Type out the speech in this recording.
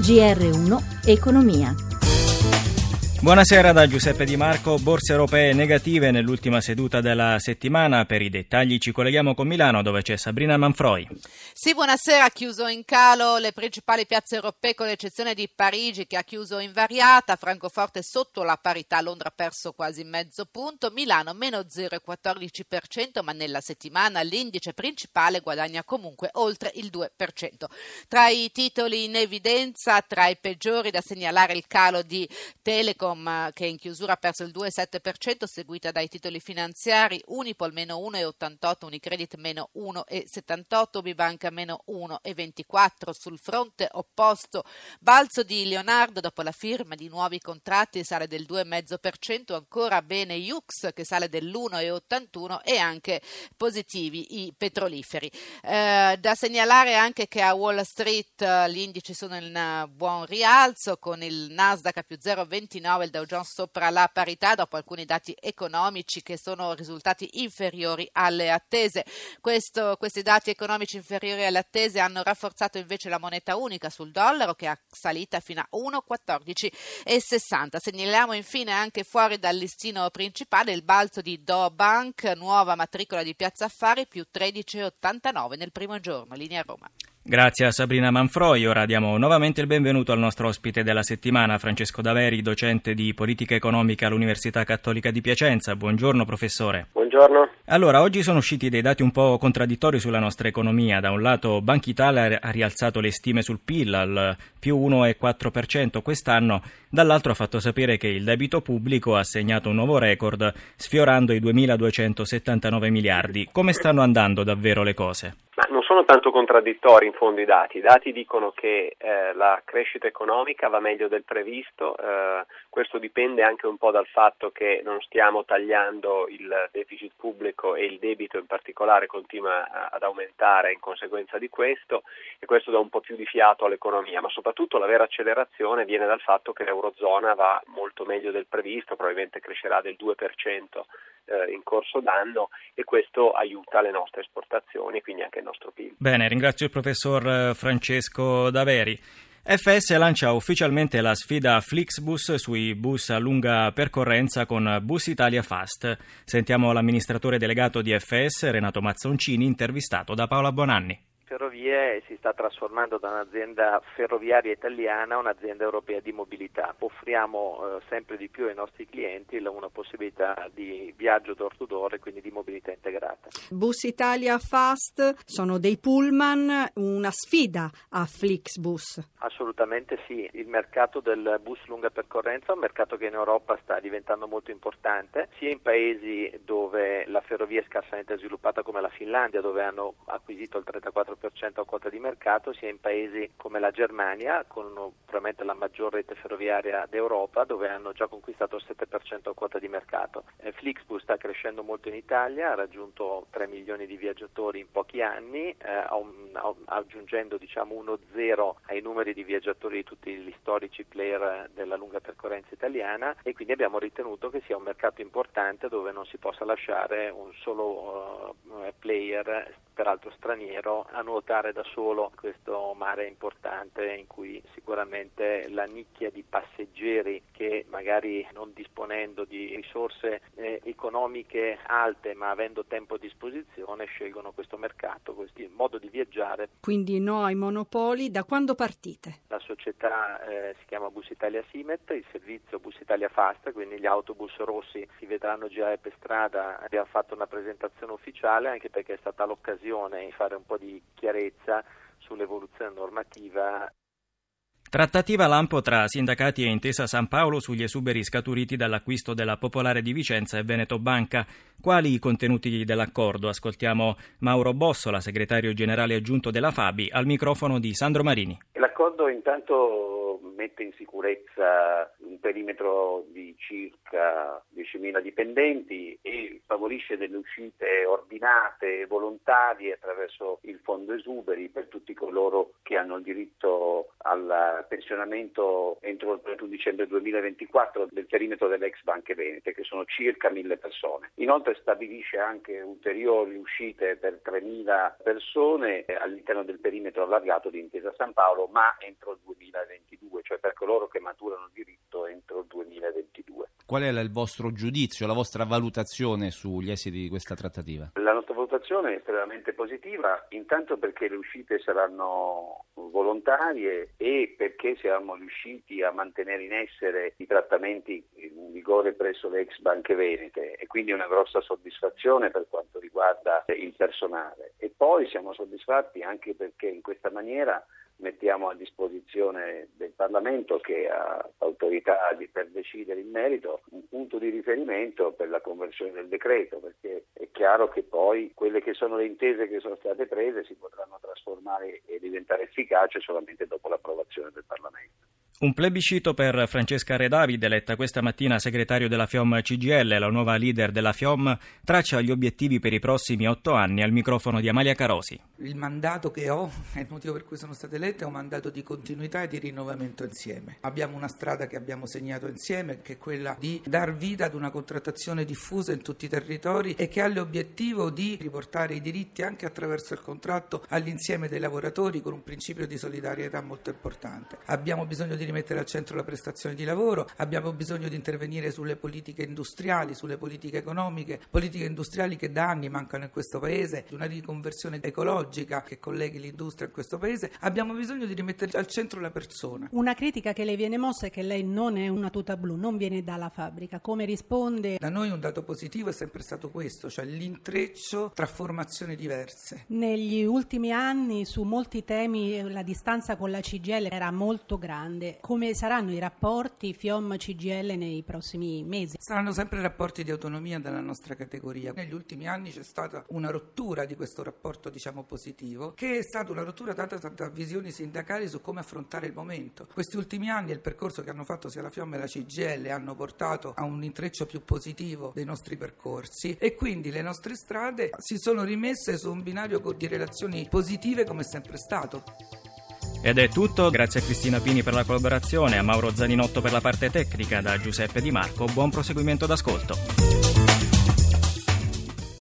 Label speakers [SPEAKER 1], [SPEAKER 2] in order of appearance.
[SPEAKER 1] GR1 Economia.
[SPEAKER 2] Buonasera da Giuseppe Di Marco. Borse europee negative nell'ultima seduta della settimana. Per i dettagli ci colleghiamo con Milano dove c'è Sabrina Manfroi.
[SPEAKER 3] Sì, buonasera. Chiuso in calo le principali piazze europee con l'eccezione di Parigi che ha chiuso invariata. Francoforte sotto la parità. Londra ha perso quasi mezzo punto. Milano meno 0,14% ma nella settimana l'indice principale guadagna comunque oltre il 2%. Tra i titoli in evidenza, tra i peggiori da segnalare il calo di Telecom Telecom che in chiusura ha perso il 2,7%, seguita dai titoli finanziari Unipol meno 1,88, Unicredit meno 1,78, Bibanca meno 1,24. Sul fronte opposto, balzo di Leonardo dopo la firma di nuovi contratti sale del 2,5%, ancora bene Jux che sale dell'1,81 e anche positivi i petroliferi. Eh, da segnalare anche che a Wall Street eh, gli indici sono in buon rialzo con il Nasdaq a più 0,29 il Dow Jones sopra la parità dopo alcuni dati economici che sono risultati inferiori alle attese. Questo, questi dati economici inferiori alle attese hanno rafforzato invece la moneta unica sul dollaro che è salita fino a 1,1460. Segnaliamo infine anche fuori dal listino principale il balzo di Do Bank, nuova matricola di Piazza Affari più 13,89 nel primo giorno, linea Roma.
[SPEAKER 2] Grazie a Sabrina Manfroi. Ora diamo nuovamente il benvenuto al nostro ospite della settimana, Francesco Daveri, docente di politica economica all'Università Cattolica di Piacenza. Buongiorno professore.
[SPEAKER 4] Buongiorno.
[SPEAKER 2] Allora, oggi sono usciti dei dati un po' contraddittori sulla nostra economia. Da un lato Banca Italia ha rialzato le stime sul PIL al più 1,4% quest'anno, dall'altro ha fatto sapere che il debito pubblico ha segnato un nuovo record sfiorando i 2.279 miliardi. Come stanno andando davvero le cose?
[SPEAKER 4] Sono tanto contraddittori in fondo i dati, i dati dicono che eh, la crescita economica va meglio del previsto, eh, questo dipende anche un po' dal fatto che non stiamo tagliando il deficit pubblico e il debito in particolare continua ad aumentare in conseguenza di questo e questo dà un po' più di fiato all'economia, ma soprattutto la vera accelerazione viene dal fatto che l'Eurozona va molto meglio del previsto, probabilmente crescerà del 2% eh, in corso d'anno e questo aiuta le nostre esportazioni e quindi anche il nostro PIL.
[SPEAKER 2] Bene, ringrazio il professor eh, Francesco Daveri. FS lancia ufficialmente la sfida Flixbus sui bus a lunga percorrenza con Bus Italia Fast. Sentiamo l'amministratore delegato di FS, Renato Mazzoncini, intervistato da Paola Bonanni
[SPEAKER 5] ferrovie si sta trasformando da un'azienda ferroviaria italiana a un'azienda europea di mobilità. Offriamo eh, sempre di più ai nostri clienti una possibilità di viaggio door to door e quindi di mobilità integrata.
[SPEAKER 6] Bus Italia Fast sono dei pullman, una sfida a Flixbus.
[SPEAKER 5] Assolutamente sì, il mercato del bus lunga percorrenza è un mercato che in Europa sta diventando molto importante, sia in paesi dove la ferrovia è scarsamente sviluppata come la Finlandia, dove hanno acquisito il 34% 10% a quota di mercato sia in paesi come la Germania, con probabilmente la maggior rete ferroviaria d'Europa, dove hanno già conquistato il 7% a quota di mercato. Eh, Flixbus sta crescendo molto in Italia, ha raggiunto 3 milioni di viaggiatori in pochi anni, eh, aggiungendo diciamo 1-0 ai numeri di viaggiatori di tutti gli storici player della lunga percorrenza italiana e quindi abbiamo ritenuto che sia un mercato importante dove non si possa lasciare un solo uh, player peraltro straniero, a nuotare da solo questo mare importante in cui sicuramente la nicchia di passeggeri che magari non disponendo di risorse eh, economiche alte ma avendo tempo a disposizione scelgono questo mercato, questo modo di viaggiare.
[SPEAKER 6] Quindi no ai monopoli, da quando partite?
[SPEAKER 5] La società eh, si chiama Bus Italia Simet, il servizio Bus Italia Fast, quindi gli autobus rossi si vedranno girare per strada, abbiamo fatto una presentazione ufficiale anche perché è stata l'occasione occasione di fare un po' di chiarezza sull'evoluzione normativa
[SPEAKER 2] Trattativa lampo tra sindacati e Intesa San Paolo sugli esuberi scaturiti dall'acquisto della Popolare di Vicenza e Veneto Banca. Quali i contenuti dell'accordo? Ascoltiamo Mauro Bossola, segretario generale aggiunto della Fabi, al microfono di Sandro Marini.
[SPEAKER 7] L'accordo intanto mette in sicurezza un perimetro di circa
[SPEAKER 1] 10.000 dipendenti e favorisce delle uscite ordinate e volontarie attraverso il fondo esuberi per tutti coloro che hanno il diritto al pensionamento entro il 31 dicembre 2024 del perimetro delle ex banche venete, che sono circa mille persone. Inoltre stabilisce anche ulteriori uscite per 3.000 persone all'interno del perimetro allargato di Intesa San Paolo, ma entro il 2022, cioè per coloro che maturano il diritto entro il 2022.
[SPEAKER 7] Qual è il vostro giudizio, la vostra valutazione sugli esiti di questa trattativa?
[SPEAKER 1] La nostra valutazione è estremamente positiva, intanto perché le uscite saranno volontarie e perché siamo riusciti a mantenere in essere i trattamenti in vigore presso le ex banche venete e quindi una grossa soddisfazione per quanto riguarda il personale. E poi siamo soddisfatti anche perché in questa maniera mettiamo a disposizione del Parlamento che ha autorità per decidere in merito un punto di riferimento per la conversione del decreto perché è chiaro che poi quelle che sono le intese che sono state prese si potranno trasformare e diventare efficaci solamente dopo l'approvazione del Parlamento.
[SPEAKER 2] Un plebiscito per Francesca Redavid, eletta questa mattina segretario della FIOM CGL, la nuova leader della FIOM, traccia gli obiettivi per i prossimi otto anni al microfono di Amalia Carosi.
[SPEAKER 8] Il mandato che ho, il motivo per cui sono stata eletta, è un mandato di continuità e di rinnovamento insieme. Abbiamo una strada che abbiamo segnato insieme, che è quella di dar vita ad una contrattazione diffusa in tutti i territori e che ha l'obiettivo di riportare i diritti anche attraverso il contratto all'insieme dei lavoratori con un principio di solidarietà molto importante. Abbiamo bisogno di rimettere al centro la prestazione di lavoro, abbiamo bisogno di intervenire sulle politiche industriali, sulle politiche economiche, politiche industriali che da anni mancano in questo paese, una riconversione ecologica che colleghi l'industria in questo paese, abbiamo bisogno di rimettere al centro la persona.
[SPEAKER 6] Una critica che le viene mossa è che lei non è una tuta blu, non viene dalla fabbrica. Come risponde?
[SPEAKER 8] Da noi un dato positivo è sempre stato questo, cioè l'intreccio tra formazioni diverse.
[SPEAKER 6] Negli ultimi anni su molti temi la distanza con la CGL era molto grande come saranno i rapporti FIOM-CGL nei prossimi mesi?
[SPEAKER 8] Saranno sempre rapporti di autonomia della nostra categoria. Negli ultimi anni c'è stata una rottura di questo rapporto, diciamo, positivo, che è stata una rottura data da visioni sindacali su come affrontare il momento. Questi ultimi anni il percorso che hanno fatto sia la FIOM che la CGL hanno portato a un intreccio più positivo dei nostri percorsi e quindi le nostre strade si sono rimesse su un binario di relazioni positive come è sempre stato.
[SPEAKER 2] Ed è tutto, grazie a Cristina Pini per la collaborazione, a Mauro Zaninotto per la parte tecnica, da Giuseppe Di Marco, buon proseguimento d'ascolto.